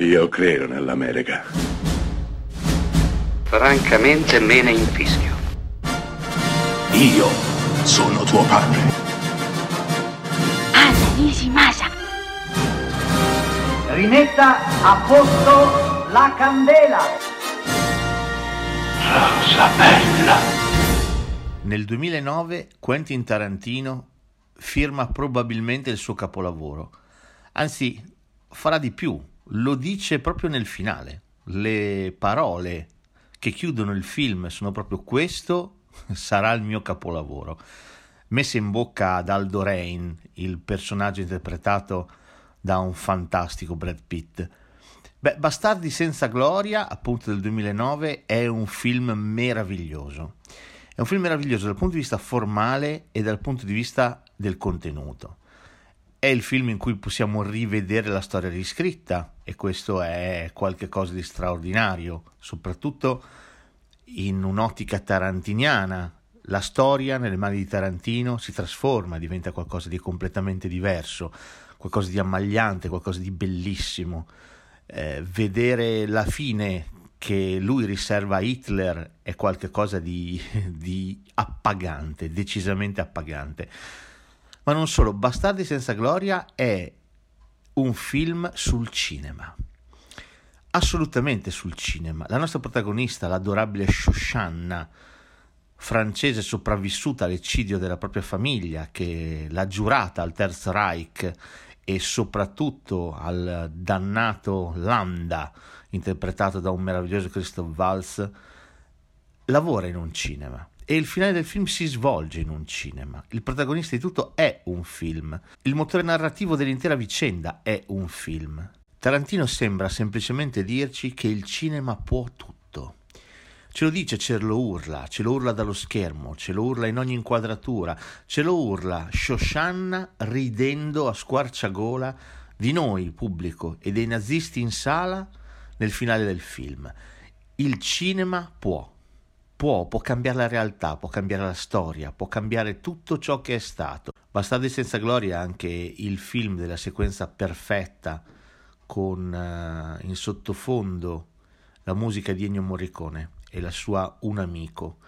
Io credo nell'America. Francamente me ne infischio. Io sono tuo padre. Anna Nishimasa. Rimetta a posto la candela. Rosa bella. Nel 2009 Quentin Tarantino firma probabilmente il suo capolavoro. Anzi, farà di più, lo dice proprio nel finale. Le parole che chiudono il film sono proprio questo sarà il mio capolavoro. Messe in bocca ad Aldo Rain, il personaggio interpretato da un fantastico Brad Pitt. Beh, Bastardi senza gloria, appunto del 2009, è un film meraviglioso. È un film meraviglioso dal punto di vista formale e dal punto di vista del contenuto. È il film in cui possiamo rivedere la storia riscritta e questo è qualcosa di straordinario, soprattutto in un'ottica tarantiniana. La storia nelle mani di Tarantino si trasforma, diventa qualcosa di completamente diverso, qualcosa di ammagliante, qualcosa di bellissimo. Eh, vedere la fine che lui riserva a Hitler è qualcosa di, di appagante, decisamente appagante. Ma non solo, Bastardi senza gloria è un film sul cinema. Assolutamente sul cinema. La nostra protagonista, l'adorabile Shoshanna, francese sopravvissuta all'eccidio della propria famiglia, che l'ha giurata al Terzo Reich e soprattutto al dannato Landa, interpretato da un meraviglioso Christoph Waltz, lavora in un cinema e il finale del film si svolge in un cinema. Il protagonista di tutto è un film. Il motore narrativo dell'intera vicenda è un film. Tarantino sembra semplicemente dirci che il cinema può tutto. Ce lo dice, ce lo urla, ce lo urla dallo schermo, ce lo urla in ogni inquadratura, ce lo urla Shoshanna ridendo a squarciagola di noi, pubblico, e dei nazisti in sala nel finale del film. Il cinema può può, può cambiare la realtà, può cambiare la storia, può cambiare tutto ciò che è stato. Bastardi senza gloria è anche il film della sequenza perfetta con uh, in sottofondo la musica di Ennio Morricone e la sua Un amico.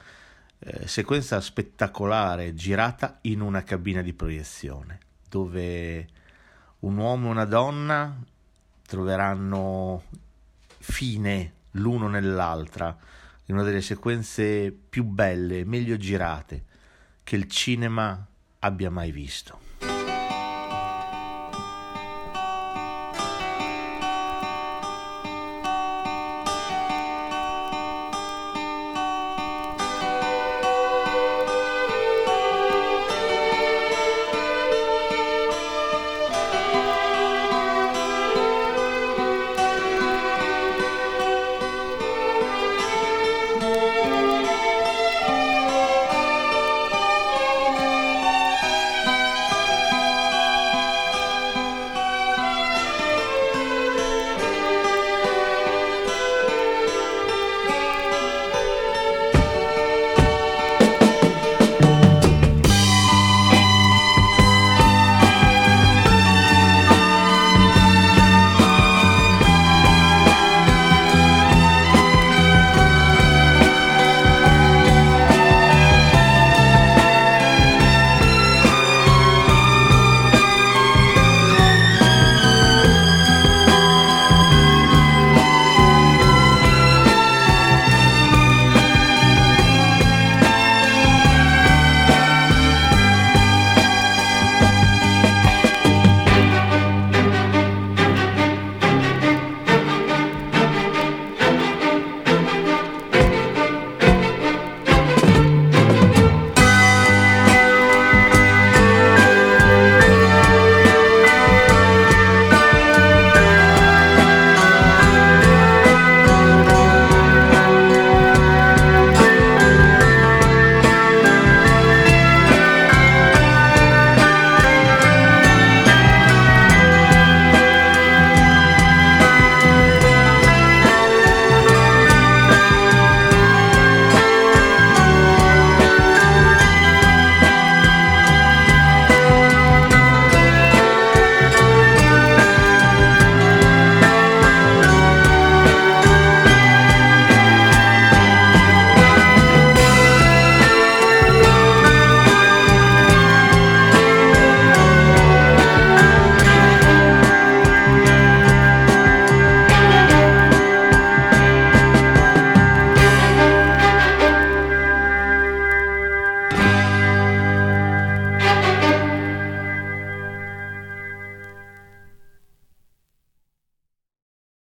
Eh, sequenza spettacolare girata in una cabina di proiezione dove un uomo e una donna troveranno fine l'uno nell'altra in una delle sequenze più belle, meglio girate che il cinema abbia mai visto.